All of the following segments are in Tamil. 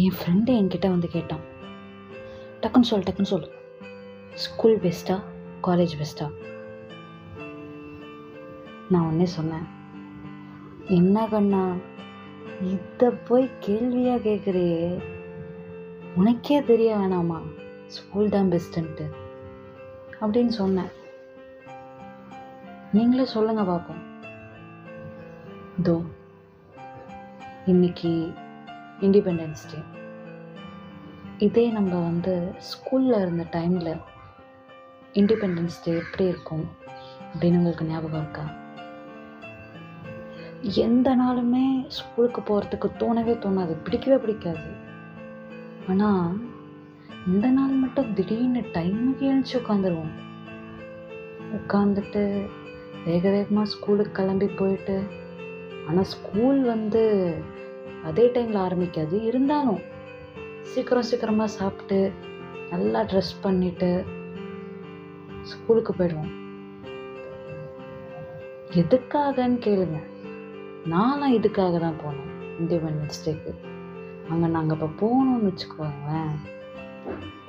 என் ஃப்ரெண்டு என்கிட்ட வந்து கேட்டான். டக்குன்னு சொல் டக்குன்னு சொல். ஸ்கூல் பெஸ்ட்டா காலேஜ் பெஸ்ட்டா நான் உடனே சொன்னேன். என்ன கண்ணா இதை போய் கேள்வியாக கேட்குறியே உனக்கே தெரிய வேணாமா? ஸ்கூல் தான் பெஸ்ட்டுன்ட்டு அப்படின்னு சொன்னேன். நீங்களே சொல்லுங்கள் பார்ப்போம் இதோ இன்னைக்கு இண்டிபெண்டன்ஸ் டே இதே நம்ம வந்து ஸ்கூலில் இருந்த டைமில் இண்டிபெண்டன்ஸ் டே எப்படி இருக்கும் அப்படின்னு உங்களுக்கு ஞாபகம் இருக்கா? எந்த நாளுமே ஸ்கூலுக்கு போகிறதுக்கு தோணவே தோணாது பிடிக்கவே பிடிக்காது. ஆனால் இந்த நாள் மட்டும் திடீர்னு டைமுக்கு எழுந்துச்சு உட்காந்துருவோம். உட்காந்துட்டு வேக வேகமாக ஸ்கூலுக்கு கிளம்பி போயிட்டு ஆனால் ஸ்கூல் வந்து அதே டைமில் ஆரம்பிக்காது. இருந்தாலும் சீக்கிரம் சீக்கிரமாக சாப்பிட்டு நல்லா ட்ரெஸ் பண்ணிவிட்டு ஸ்கூலுக்கு போயிடுவோம். எதுக்காகன்னு கேளுங்க. நானும் இதுக்காக தான் போனேன் இண்டிபெண்டன்ஸ் டேக்கு அங்கே நாங்கள் இப்போ போகணும்னு வச்சுக்கோங்களேன்.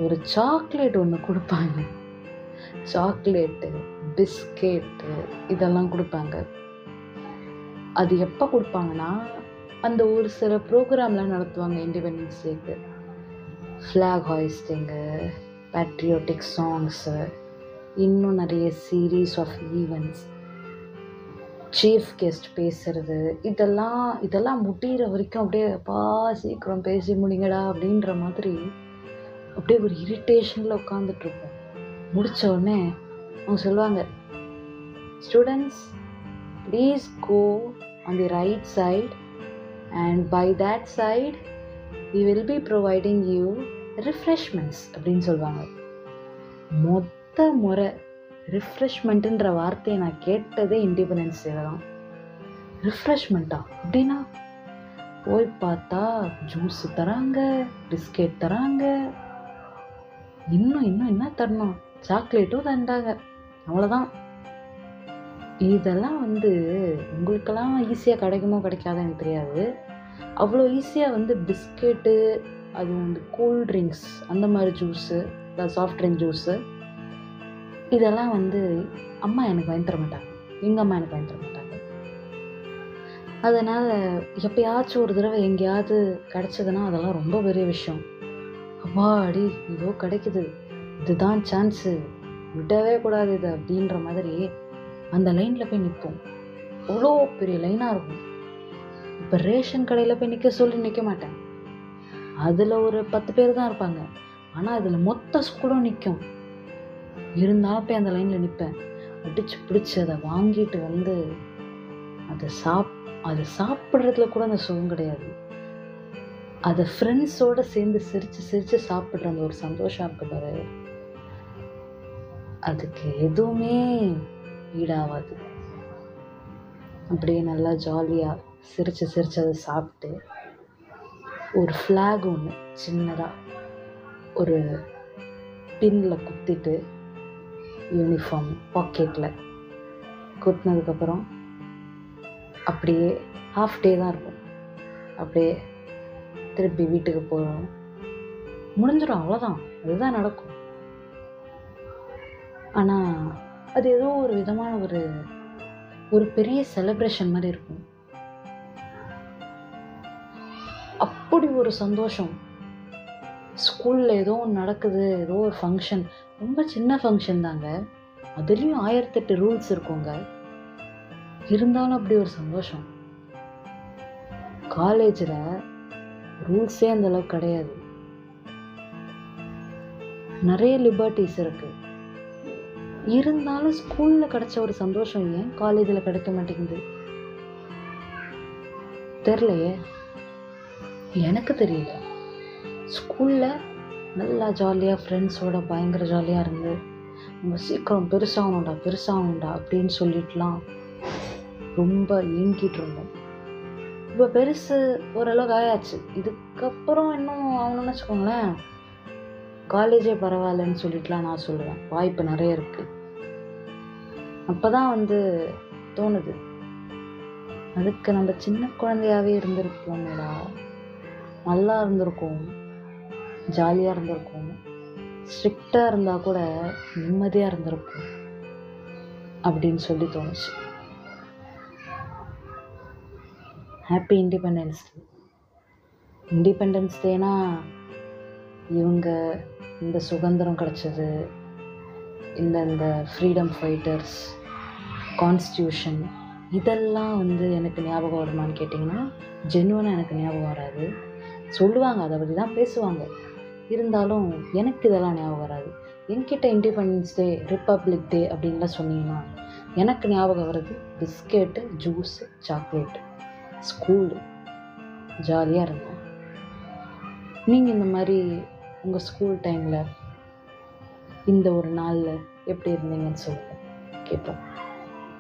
ஒரு சாக்லேட் ஒன்று கொடுப்பாங்க. சாக்லேட்டு பிஸ்கெட்டு இதெல்லாம் கொடுப்பாங்க. அது எப்போ கொடுப்பாங்கன்னா அந்த ஒரு சில ப்ரோக்ராம்லாம் நடத்துவாங்க இண்டிபெண்டன்ஸ் டேக்கு ஃப்ளாக் ஹாய்ஸ்டிங்கு பேட்ரியோட்டிக் சாங்ஸு இன்னும் நிறைய series of events chief guest பேசுறது இதெல்லாம் இதெல்லாம் முடிகிற வரைக்கும் அப்படியே அப்பா சீக்கிரம் பேசி முடிங்கடா அப்படின்ற மாதிரி அப்படியே ஒரு இரிட்டேஷனில் உட்காந்துட்ருப்போம் முடித்த உடனே அவங்க சொல்லுவாங்க students please go on the right side and by that side we will be providing you refreshments அப்படின்னு சொல்லுவாங்க. மொத்த முறை ரிஃப்ரெஷ்மெண்ட்டுன்ற வார்த்தையை நான் கேட்டதே இண்டிபெண்டன்ஸ் டேல தான். ரிஃப்ரெஷ்மெண்ட்டா அப்படின்னா போய் பார்த்தா ஜூஸ் தராங்க பிஸ்கெட் தராங்க. இன்னும் இன்னும் என்ன தரணும்? சாக்லேட்டும் தண்டாங்க அவ்வளோதான் இதெல்லாம் வந்து உங்களுக்கெல்லாம் ஈஸியாக கிடைக்குமோ கிடைக்காதோ எனக்கு தெரியாது. அவ்வளோ ஈஸியாக வந்து பிஸ்கெட்டு அது வந்து கூல் ட்ரிங்க்ஸ் அந்த மாதிரி ஜூஸு சாஃப்ட் ட்ரிங்க் ஜூஸு இதெல்லாம் வந்து அம்மா எனக்கு வாங்கி தர மாட்டாங்க. எங்கள் அம்மா எனக்கு வாங்கி தர மாட்டாங்க. அதனால் எப்பயாச்சும் ஒரு தடவை எங்கேயாவது கிடச்சதுன்னா அதெல்லாம் ரொம்ப பெரிய விஷயம். அப்பாடி இதோ கிடைக்குது. இதுதான் சான்ஸு விடவே கூடாது இது அப்படின்ற மாதிரி அந்த லைனில் போய் நிற்போம் அவ்வளோ பெரிய லைனாக இருக்கும். இப்போ ரேஷன் கடையில் போய் நிற்க சொல்லி நிற்க மாட்டேன். அதில் ஒரு பத்து பேர் தான் இருப்பாங்க. ஆனால் அதில் மொத்த ஸ்கூலும் நிற்கும் இருந்தாலும் போய் அந்த லைனில் நிற்பேன் அடித்து பிடிச்சி அதை வாங்கிட்டு வந்து அதை சாப் அதை சாப்பிட்றதுல கூட அந்த சுகம் கிடையாது. அதை ஃப்ரெண்ட்ஸோடு சேர்ந்து சிரித்து சிரித்து சாப்பிட்ற அந்த ஒரு சந்தோஷம் இருக்கு பாரு. அதுக்கு எதுவுமே ஈடாகாது. அப்படியே நல்லா ஜாலியாக சிரித்து சிரித்து அதை சாப்பிட்டு ஒரு ஃப்ளாக் ஒன்று சின்னதாக ஒரு பின்னில் குத்திட்டு யூனிஃபார்ம் பாக்கெட்டில் குத்தினதுக்கப்புறம் அப்படியே ஹாஃப் டே தான் இருக்கும். அப்படியே திருப்பி வீட்டுக்கு போகிறோம் முடிஞ்சிடும் அவ்வளோதான் அதுதான் நடக்கும். ஆனால் அது ஏதோ ஒரு விதமான ஒரு ஒரு பெரிய செலிப்ரேஷன் மாதிரி இருக்கும். அப்படி ஒரு சந்தோஷம். ஸ்கூலில் ஏதோ ஒன்று நடக்குது ஏதோ ஒரு ஃபங்க்ஷன் ரொம்ப சின்ன ஃபங்க்ஷன் தாங்க. அதுலேயும் ஆயிரத்தெட்டு ரூல்ஸ் இருக்குங்க. இருந்தாலும் அப்படி ஒரு சந்தோஷம். காலேஜில் ரூல்ஸே அந்த அளவுக்கு கிடையாது. நிறைய லிபர்ட்டிஸ் இருக்குது இருந்தாலும் ஸ்கூலில் கிடச்ச ஒரு சந்தோஷம் ஏன்? காலேஜில் கிடைக்க மாட்டேங்குது. தெரிலையே எனக்கு தெரியல. ஸ்கூலில் நல்லா ஜாலியாக ஃப்ரெண்ட்ஸோட பயங்கர ஜாலியாக இருந்து நம்ம சீக்கிரம் பெருசாகணும்டா பெருசாகணும்டா அப்படின்னு சொல்லிட்டுலாம் ரொம்ப ஏங்கிட்டு இருந்தோம். இப்போ பெருசு ஓரளவுக்கு ஆயாச்சு. இதுக்கப்புறம் இன்னும் ஆகணும்னு வச்சுக்கோங்களேன். காலேஜே பரவாயில்லன்னு சொல்லிட்டுலாம் நான் சொல்லுவேன். வாய்ப்பு நிறைய இருக்குது அப்போ தான் வந்து தோணுது. அதுக்கு நம்ம சின்ன குழந்தையாவே இருந்திருப்போமேடா. நல்லா இருந்திருக்கும். ஜாலியாக இருந்திருக்கும். ஸ்ட்ரிக்டாக இருந்தால் கூட நிம்மதியாக இருந்திருக்கும். அப்படின்னு சொல்லி தோணுச்சு. ஹாப்பி இண்டிபெண்டன்ஸ் டே இண்டிபெண்டன்ஸ் டேனா இவங்க இந்த சுதந்திரம் கிடச்சது இந்த இந்த ஃப்ரீடம் ஃபைட்டர்ஸ் கான்ஸ்டியூஷன் இதெல்லாம் வந்து எனக்கு ஞாபகம் வருமான்னு கேட்டிங்கன்னா ஜென்வனாக எனக்கு ஞாபகம் வராது. சொல்லுவாங்க அதை பற்றி தான் பேசுவாங்க. இருந்தாலும் எனக்கு இதெல்லாம் ஞாபகம் வராது. என்கிட்ட இண்டிபெண்டன்ஸ் டே ரிப்பப்ளிக் டே அப்படின்லாம் சொன்னீங்கன்னா எனக்கு ஞாபகம் வர்றது பிஸ்கெட்டு ஜூஸு சாக்லேட்டு ஸ்கூலு ஜாலியாக இருந்தேன். நீங்கள் இந்த மாதிரி உங்கள் ஸ்கூல் டைமில் இந்த ஒரு நாளில் எப்படி இருந்தீங்கன்னு சொல்லுங்கள் கேட்போம்